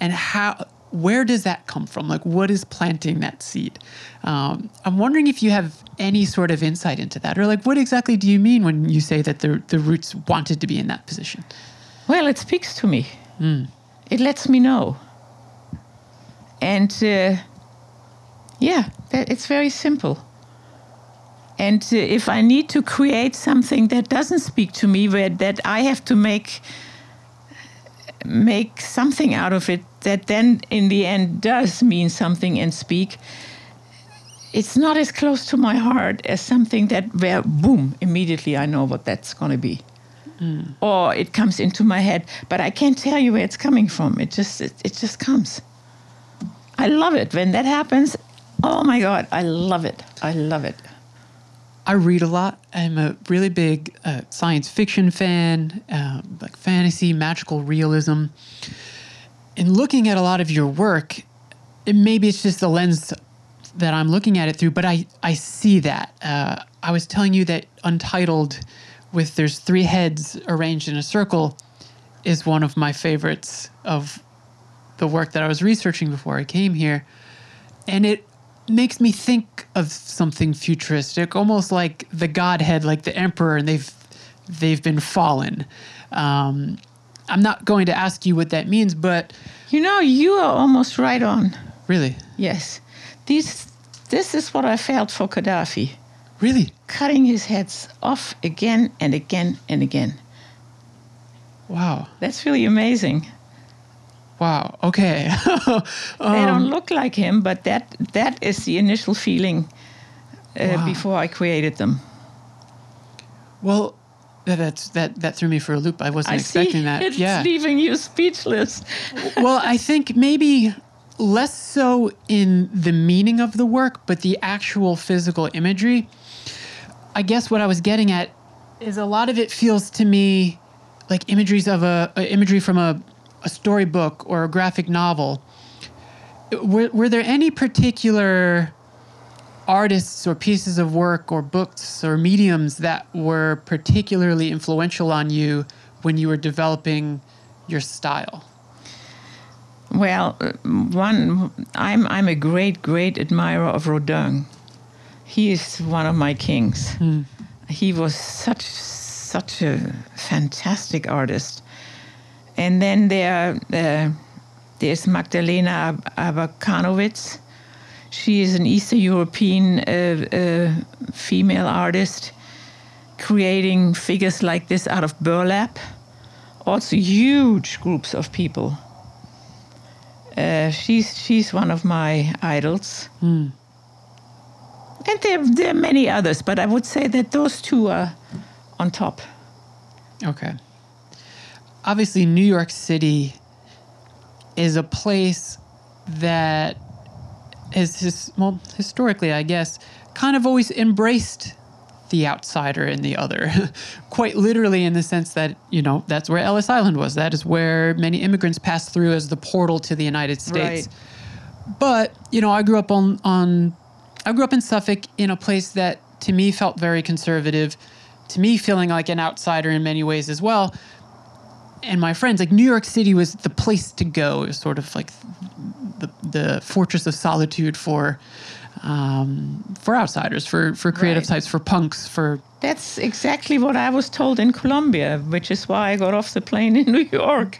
and how where does that come from like what is planting that seed um, i'm wondering if you have any sort of insight into that or like what exactly do you mean when you say that the, the roots wanted to be in that position
Well, it speaks to me. it lets me know. And uh, yeah, that, it's very simple. And uh, if I need to create something that doesn't speak to me, where that I have to make make something out of it that then in the end does mean something and speak, it's not as close to my heart as something that where boom immediately I know what that's going to be. Or it comes into my head, but I can't tell you where it's coming from. It just it, it just comes. I love it when that happens. Oh my god, I love it. I love it.
I read a lot. I'm a really big uh, science fiction fan, um, like fantasy, magical realism. In looking at a lot of your work, it, maybe it's just the lens that I'm looking at it through, but I, I see that. Uh, I was telling you that Untitled, with there's three heads arranged in a circle, is one of my favorites of the work that I was researching before I came here. And it makes me think of something futuristic, almost like the Godhead, like the Emperor, and they've they've been fallen. Um, I'm not going to ask you what that means, but
You know, you are almost right on.
really,
Yes. These this is what I felt for Gaddafi.
really,
Cutting his heads off again and again and again.
wow,
That's really amazing.
wow, okay.
they don't look like him, but that that is the initial feeling uh,
Wow.
before I created them.
well, that's that that threw me for a loop. I wasn't
I
expecting that.
it's
yeah.
leaving you speechless.
well, I think maybe less so in the meaning of the work, but the actual physical imagery. I guess what I was getting at is a lot of it feels to me like imageries of a, a imagery from a, a storybook or a graphic novel. Were, were there any particular artists or pieces of work or books or mediums that were particularly influential on you when you were developing your style?
Well, one, I'm I'm a great great admirer of Rodin. He is one of my kings. He was such such a fantastic artist. And then there uh, there's Magdalena Ab- Abakanowicz. She is an Eastern European uh, uh, female artist, creating figures like this out of burlap. Also, huge groups of people. Uh, she's she's one of my idols. And there, there are many others, but I would say that those two are on top.
Okay. Obviously, New York City is a place that is his, well, historically, I guess, kind of always embraced the outsider and the other. Quite literally, in the sense that, you know, that's where Ellis Island was. That is where many immigrants passed through as the portal to the United States.
Right.
But, you know, I grew up on, on I grew up in Suffolk in a place that to me felt very conservative, to me feeling like an outsider in many ways as well. And my friends, like New York City was the place to go. It was sort of like the, fortress of solitude for um, for outsiders, for for creative
Right.
types, for punks, for
That's exactly what I was told in Colombia, which is why I got off the plane in New York.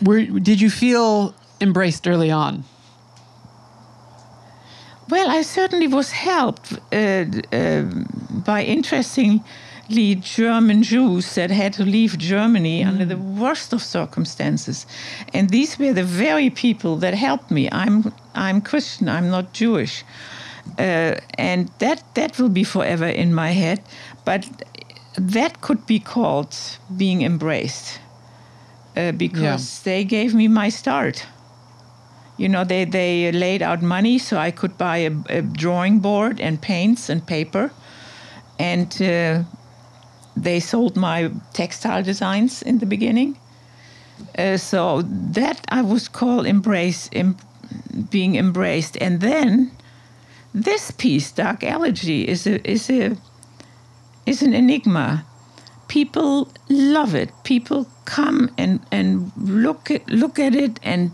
where did you feel embraced early on?
Well, I certainly was helped uh, uh, by interestingly German Jews that had to leave Germany under the worst of circumstances, and these were the very people that helped me. I'm I'm Christian. I'm not Jewish, uh, and that that will be forever in my head. But that could be called being embraced uh, because they gave me my start. You know, they, they laid out money so I could buy a, a drawing board and paints and paper. And uh, they sold my textile designs in the beginning. Uh, so that I would call embrace, em, being embraced. And then this piece, Dark Elegy, is a, is a is an enigma. People love it. People come and, and look at look at it and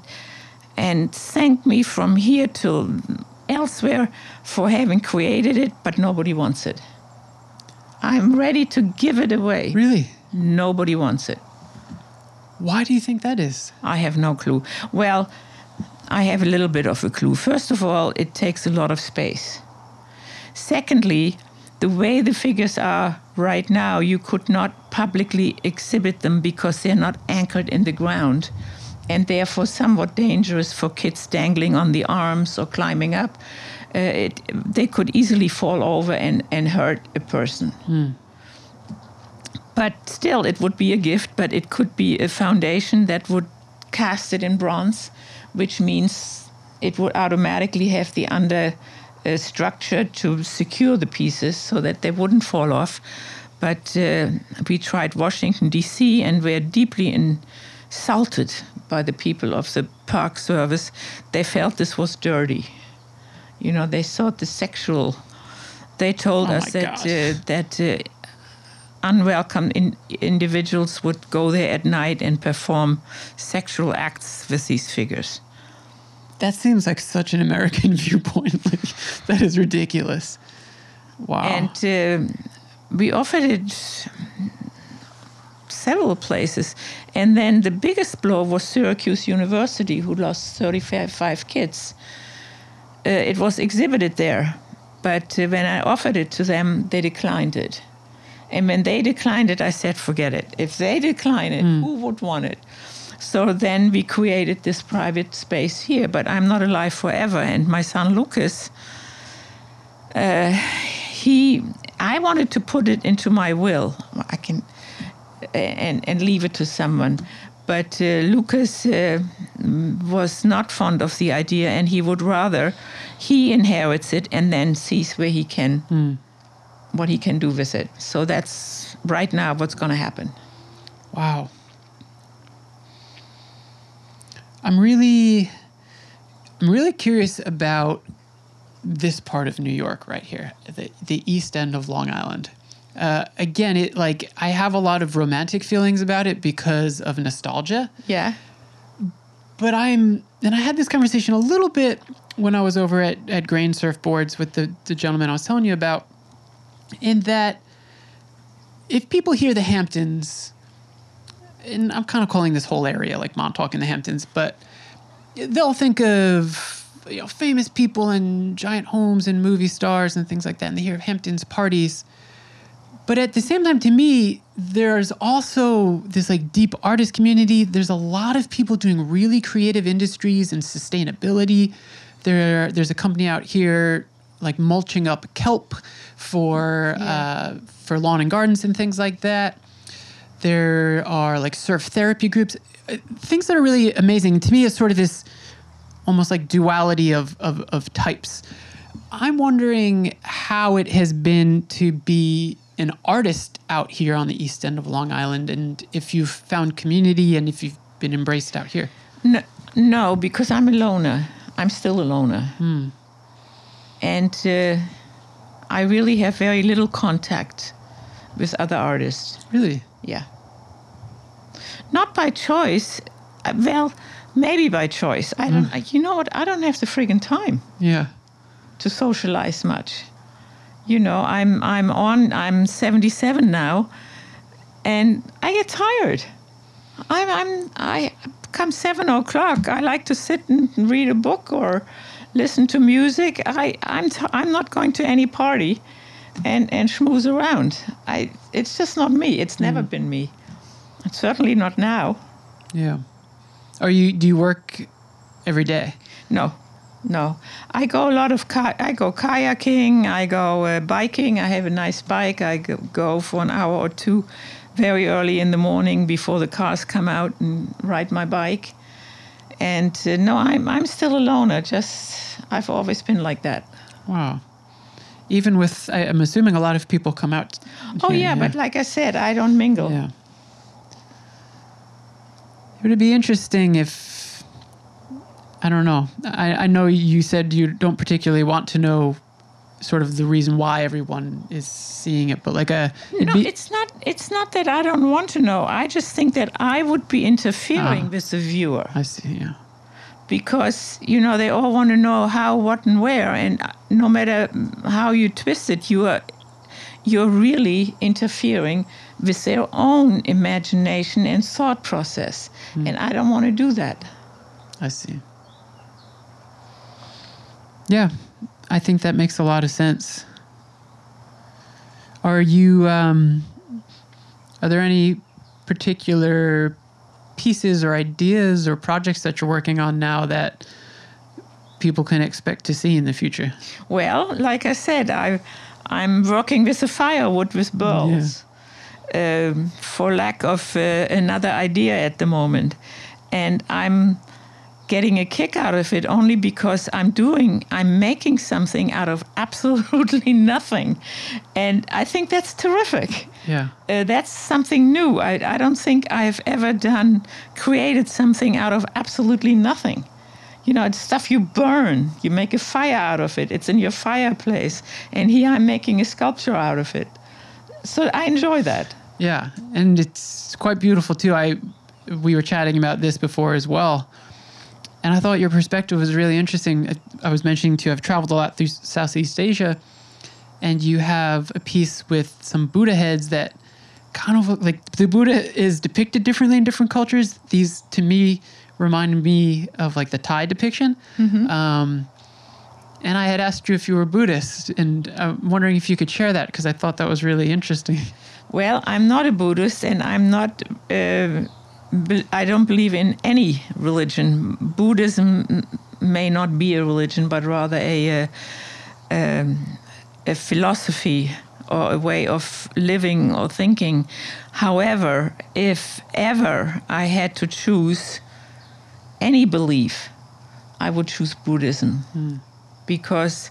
and thank me from here till elsewhere for having created it, but nobody wants it. I'm ready to give it away.
Really?
Nobody wants it.
Why do you think that is?
I have no clue. Well, I have a little bit of a clue. First of all, it takes a lot of space. Secondly, the way the figures are right now, you could not publicly exhibit them because they're not anchored in the ground and therefore somewhat dangerous for kids dangling on the arms or climbing up. Uh, it, they could easily fall over and, and hurt a person. But still, it would be a gift, but it could be a foundation that would cast it in bronze, which means it would automatically have the under uh, structure to secure the pieces so that they wouldn't fall off. But uh, we tried Washington, D.C., and were deeply insulted by the people of the Park Service. They felt this was dirty. You know, they thought the sexual. They told
Oh
us that uh, that uh, unwelcome in, individuals would go there at night and perform sexual acts with these figures.
That seems like such an American viewpoint. like, that is ridiculous. Wow.
And uh, we offered it several places. And then the biggest blow was Syracuse University, who lost 35 kids. Uh, it was exhibited there, but uh, when I offered it to them, they declined it. And when they declined it, I said, forget it. If they decline it, who would want it? So then we created this private space here, but I'm not alive forever. And my son Lucas, uh, he, I wanted to put it into my will. I can, and and leave it to someone. But uh, Lucas uh, was not fond of the idea, and he would rather he inherits it and then sees where he can, what he can do with it. So that's right now what's going to happen.
Wow. I'm really I'm really curious about this part of New York right here, the the east end of Long Island. Uh, again, it like I have a lot of romantic feelings about it because of nostalgia.
Yeah.
But I'm and I had this conversation a little bit when I was over at, at Grain Surfboards with the, the gentleman I was telling you about, in that if people hear the Hamptons, and I'm kind of calling this whole area like Montauk and the Hamptons, but they'll think of you know famous people and giant homes and movie stars and things like that, and they hear of Hamptons parties. But at the same time, to me, there's also this like deep artist community. There's a lot of people doing really creative industries and sustainability. There, there's a company out here like mulching up kelp for uh, for lawn and gardens and things like that. There are like surf therapy groups, uh, things that are really amazing. To me, it's sort of this almost like duality of, of, of types. I'm wondering how it has been to be an artist out here on the east end of Long Island and if you've found community and if you've been embraced out here.
No, no, because I'm a loner. I'm still a loner. And uh, I really have very little contact with other artists.
Really?
Yeah. Not by choice. Uh, Well, maybe by choice. I don't. I- You know what? I don't have the friggin' time
Yeah.
to socialize much. You know, I'm I'm on. I'm 77 now, and I get tired. I'm I'm I come seven o'clock. I like to sit and read a book or listen to music. I I'm t- I'm not going to any party, and and schmooze around. I it's just not me. It's hmm. never been me. It's certainly not now.
Yeah. Are you do you work every day?
No, no. I go a lot of ki- I go kayaking. I go uh, biking. I have a nice bike. I go, for an hour or two, very early in the morning before the cars come out and ride my bike. And uh, no, I'm I'm still a loner. Just I've always been like that.
Wow. Even with I, I'm assuming a lot of people come out.
Oh
here,
yeah, but like I said, I don't mingle.
Yeah. It would be interesting if I don't know. I, I know you said you don't particularly want to know sort of the reason why everyone is seeing it, but like a
No,
be-
it's not. It's not that I don't want to know. I just think that I would be interfering
Ah.
with the viewer.
I see. Yeah.
because you know they all want to know how, what, and where, and no matter how you twist it, you are you're really interfering with their own imagination and thought process. And I don't want to do that.
I see. Yeah, I think that makes a lot of sense. Are you? Um, are there any particular pieces or ideas or projects that you're working on now that people can expect to see in the future?
Well, like I said, I, I'm working with the firewood with balls um, for lack of uh, another idea at the moment. And I'm getting a kick out of it only because I'm doing, I'm making something out of absolutely nothing. And I think that's terrific.
Yeah.
Uh, that's something new. I, I don't think I've ever done, created something out of absolutely nothing. You know, it's stuff you burn. You make a fire out of it. It's in your fireplace. And here I'm making a sculpture out of it. So I enjoy that.
Yeah, and it's quite beautiful too. I we were chatting about this before as well, and I thought your perspective was really interesting. I, I was mentioning to you, I've traveled a lot through Southeast Asia, and you have a piece with some Buddha heads that kind of look like the Buddha is depicted differently in different cultures. These to me reminded me of like the Thai depiction. Um, and I had asked you if you were Buddhist, and I'm wondering if you could share that because I thought that was really interesting.
Well, I'm not a Buddhist, and I'm not. Uh, I don't believe in any religion. Buddhism may not be a religion, but rather a uh, um, a philosophy or a way of living or thinking. However, if ever I had to choose any belief, I would choose Buddhism because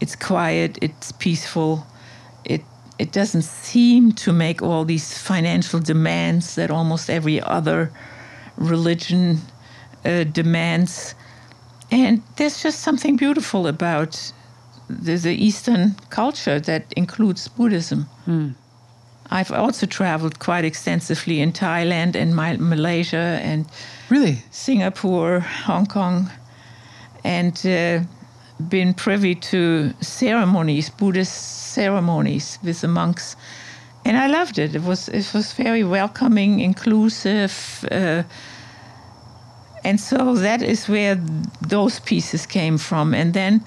it's quiet, it's peaceful, it it doesn't seem to make all these financial demands that almost every other religion uh, demands. And there's just something beautiful about the, the Eastern culture that includes Buddhism. I've also traveled quite extensively in Thailand and my, Malaysia and
Really?
Singapore, Hong Kong, and uh, been privy to ceremonies, Buddhist ceremonies with the monks, and I loved it. It was it was very welcoming, inclusive, uh, and so that is where those pieces came from. And then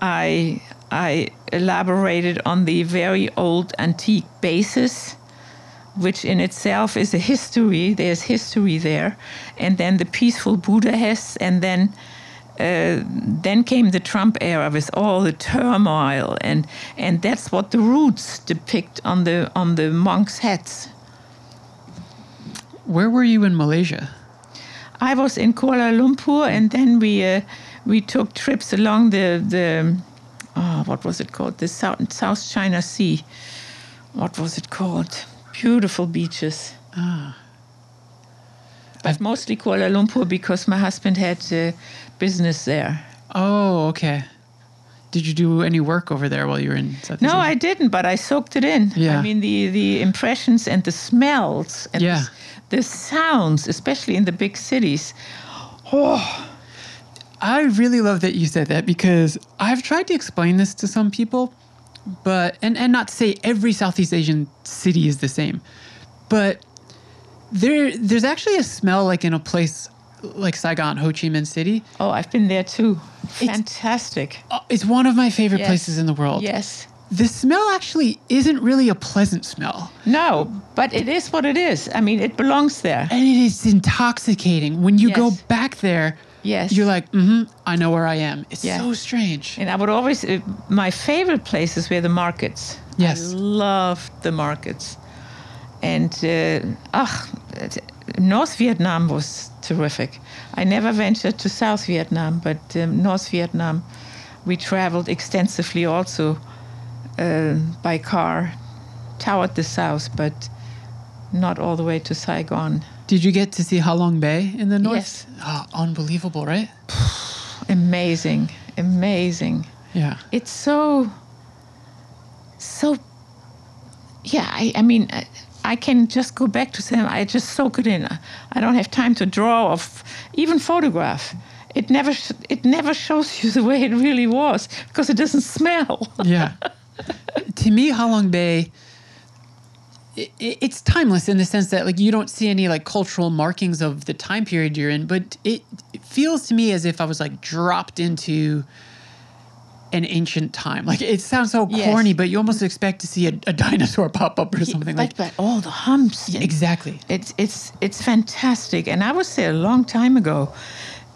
I I elaborated on the very old antique basis which in itself is a history. There's history there, and then the peaceful Buddha has, and then uh, then came the Trump era with all the turmoil, and and that's what the roots depict on the on the monks' hats.
Where were you in Malaysia?
I was in Kuala Lumpur, and then we uh, we took trips along the the oh, what was it called the South South China Sea. What was it called? Beautiful beaches. Ah but mostly Kuala Lumpur because my husband had uh, business there.
Oh, okay. Did you do any work over there while you were in Southeast
No,
Asia?
I didn't, but I soaked it in.
Yeah.
I mean, the, the impressions and the smells and
Yeah.
the, the sounds, especially in the big cities. Oh,
I really love that you said that because I've tried to explain this to some people, but and and not to say every Southeast Asian city is the same, but there there's actually a smell like in a place like Saigon, Ho Chi Minh City.
oh, I've been there too. Fantastic.
Uh, It's one of my favorite
Yes.
places in the world.
Yes.
The smell actually isn't really a pleasant smell.
No, but it is what it is. I mean, it belongs there.
And it is intoxicating. When you go back there,
Yes.
you're like, mm-hmm, I know where I am. It's
Yeah.
so strange.
And I would always, uh, my favorite places were the markets.
Yes.
I loved the markets. And, uh, it- North Vietnam was terrific. I never ventured to South Vietnam, but um, North Vietnam, we traveled extensively also uh, by car toward the south, but not all the way to Saigon.
Did you get to see Halong Bay in the north?
Yes.
Oh, unbelievable, right?
Amazing, amazing.
Yeah.
it's so so yeah i, I mean I, can just go back to them. I just soak it in. I don't have time to draw or even photograph. It never sh- it never shows you the way it really was because it doesn't smell.
Yeah. to me, Halong Bay it's timeless in the sense that like you don't see any like cultural markings of the time period you're in, but it feels to me as if I was like dropped into an ancient time. Like it sounds so
Yes.
corny, but you almost expect to see a, a dinosaur pop up or something
but,
like.
but all the humps. and-
Exactly.
It's it's it's fantastic, and I was there a long time ago,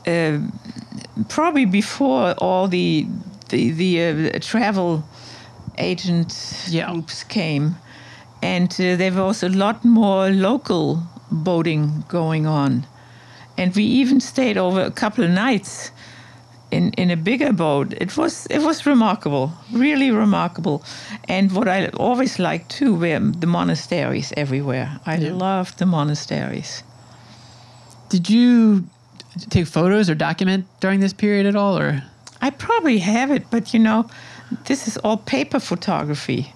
uh, probably before all the the the uh, travel agent
Yeah.
groups came, and uh, there was a lot more local boating going on, and we even stayed over a couple of nights in, in a bigger boat. It was it was remarkable, really remarkable. And what I always liked too were the monasteries everywhere. I
Yeah.
loved the monasteries.
Did you take photos or document during this period at all, or?
I probably have it, but you know, this is all paper photography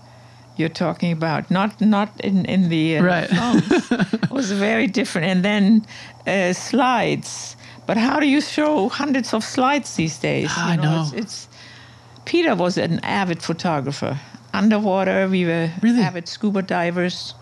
you're talking about, not not in in the uh,
Right.
it was very different. And then uh, slides. But how do you show hundreds of slides these days?
I know.
It's, it's Peter was an avid photographer. Underwater, we were
Really?
avid scuba divers.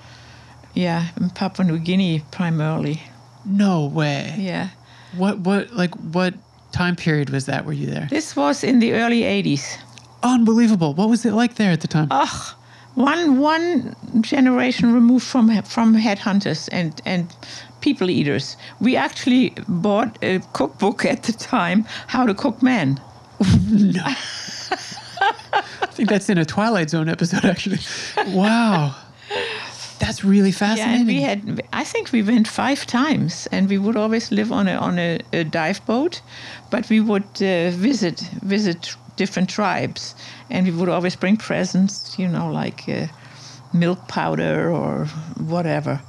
Yeah, in Papua New Guinea primarily.
No way.
Yeah.
What what like what time period was that? Were you there?
This was in the early 80s.
Unbelievable. What was it like there at the time?
Ugh, one one generation removed from from headhunters and and people eaters. We actually bought a cookbook at the time, How to Cook Men.
no. I think that's in a Twilight Zone episode, actually. Wow. That's really fascinating.
Yeah, we had. I think we went five times, and we would always live on a on a, a dive boat, but we would uh, visit visit different tribes, and we would always bring presents, you know, like uh, milk powder or whatever,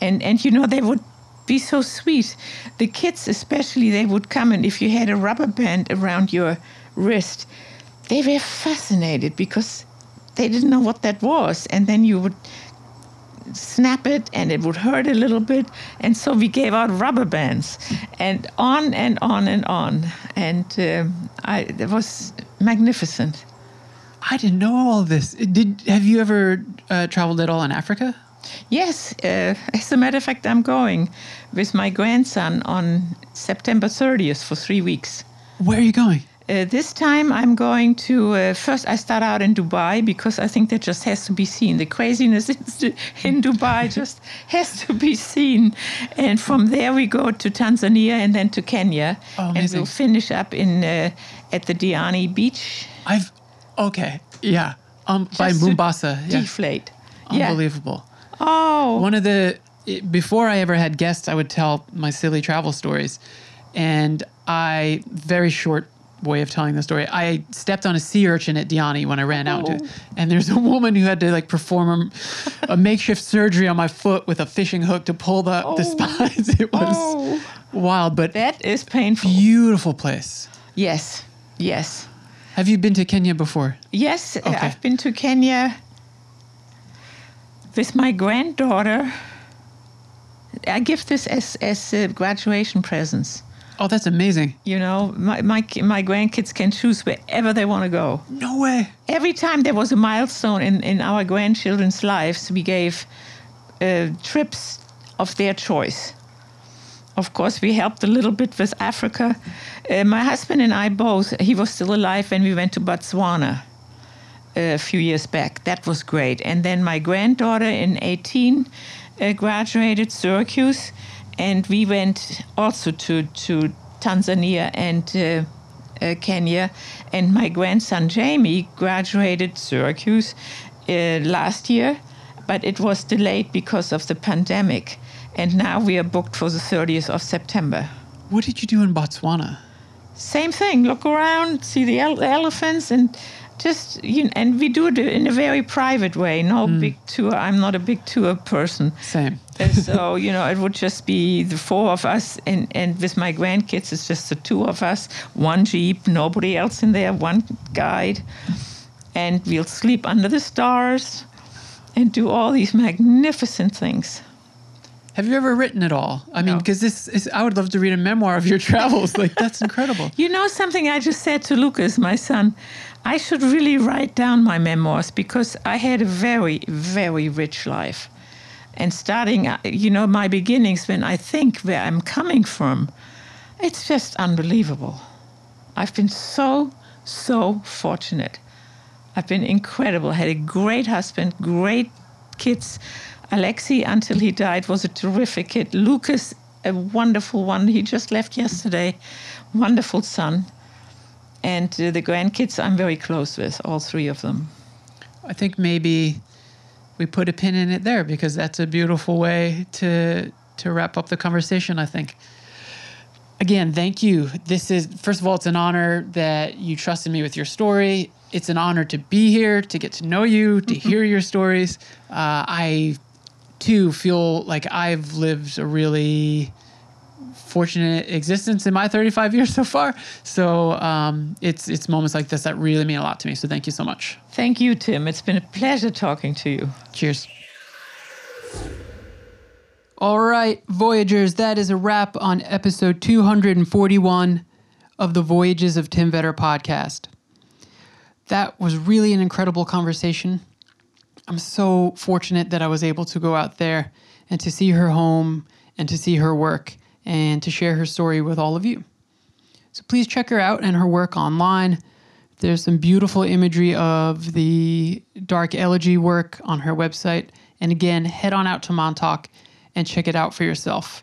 and and you know they would be so sweet. The kids, especially, they would come, and if you had a rubber band around your wrist, they were fascinated because they didn't know what that was, and then you would snap it and it would hurt a little bit and so we gave out rubber bands and on and on and on and um, I, it was magnificent
I didn't know all this. Did have you ever uh, traveled at all in Africa?
Yes uh, as a matter of fact i'm going with my grandson on september 30th for three weeks
Where are you going?
Uh, this time I'm going to uh, first I start out in Dubai because I think that just has to be seen. The craziness in- in Dubai just has to be seen, and from there we go to Tanzania and then to Kenya,
Oh,
and we'll finish up in uh, at the Diani beach.
I've okay, yeah. Um, by
just to
Mombasa. Yeah.
Deflate. Yeah. Oh.
One of the before I ever had guests, I would tell my silly travel stories, and I very short way of telling the story. I stepped on a sea urchin at Diani when I ran out to,
Oh.
and there's a woman who had to like perform a, a makeshift surgery on my foot with a fishing hook to pull the the
Oh.
spines. It was
Oh.
wild, but
That is painful.
beautiful place.
Yes. Yes.
Have you been to Kenya before?
Yes,
Okay.
I've been to Kenya with my granddaughter. I give this as as uh, graduation presents.
Oh, that's amazing.
You know, my my my grandkids can choose wherever they want to go.
No way.
Every time there was a milestone in in our grandchildren's lives, we gave uh, trips of their choice. Of course, we helped a little bit with Africa. Uh, my husband and I both. He was still alive when we went to Botswana a few years back. That was great. And then my granddaughter in 18 uh, graduated Syracuse, and we went also to, to Tanzania and uh, uh, Kenya. And my grandson Jamie graduated Syracuse uh, last year, but it was delayed because of the pandemic. And now we are booked for the 30th of September.
What did you do in Botswana?
Same thing. Look around, see the ele- elephants, and just you know, and we do it in a very private way. No mm. big tour. I'm not a big tour person.
Same.
So you know, it would just be the four of us, and and with my grandkids, it's just the two of us. One jeep, nobody else in there. One guide, and we'll sleep under the stars, and do all these magnificent things.
Have you ever written at all? I mean,
No.
because this is, I would love to read a memoir of your travels. Like, that's incredible.
You know something I just said to Lucas, my son? I should really write down my memoirs because I had a very, very rich life. And starting, uh, you know, my beginnings when I think where I'm coming from, it's just unbelievable. I've been so, so fortunate. I've been incredible. I had a great husband, great kids. Alexi, until he died, was a terrific kid. Lucas, a wonderful one. He just left yesterday. Wonderful son. And uh, the grandkids, I'm very close with, all three of them.
I think maybe we put a pin in it there because that's a beautiful way to to wrap up the conversation. I think. Again, thank you. This is first of all, it's an honor that you trusted me with your story. It's an honor to be here, to get to know you, to hear your stories. Uh, I too feel like I've lived a really fortunate existence in my 35 years so far. So um, it's it's moments like this that really mean a lot to me. So thank you so much.
Thank you, Tim. It's been a pleasure talking to you.
Cheers. All right, Voyagers, that is a wrap on episode 241 of the Voyages of Tim Vetter podcast. That was really an incredible conversation. I'm so fortunate that I was able to go out there and to see her home and to see her work and to share her story with all of you. So please check her out and her work online. There's some beautiful imagery of the dark elegy work on her website. And again, head on out to Montauk and check it out for yourself.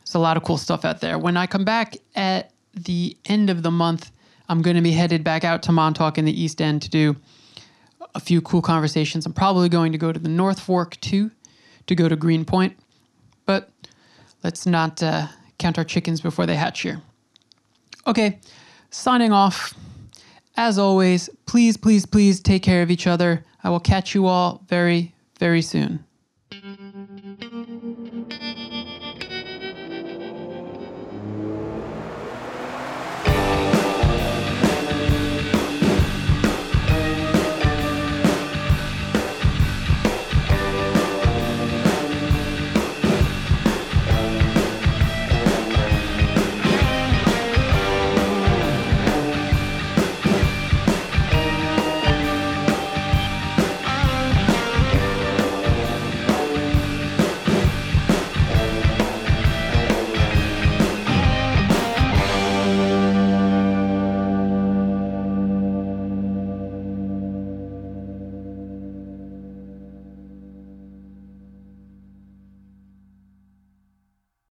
There's a lot of cool stuff out there. When I come back at the end of the month, I'm going to be headed back out to Montauk in the East End to do a few cool conversations. I'm probably going to go to the North Fork too, to go to Greenport. Let's not uh, count our chickens before they hatch here. Okay, signing off. As always, please, please, please take care of each other. I will catch you all very, very soon.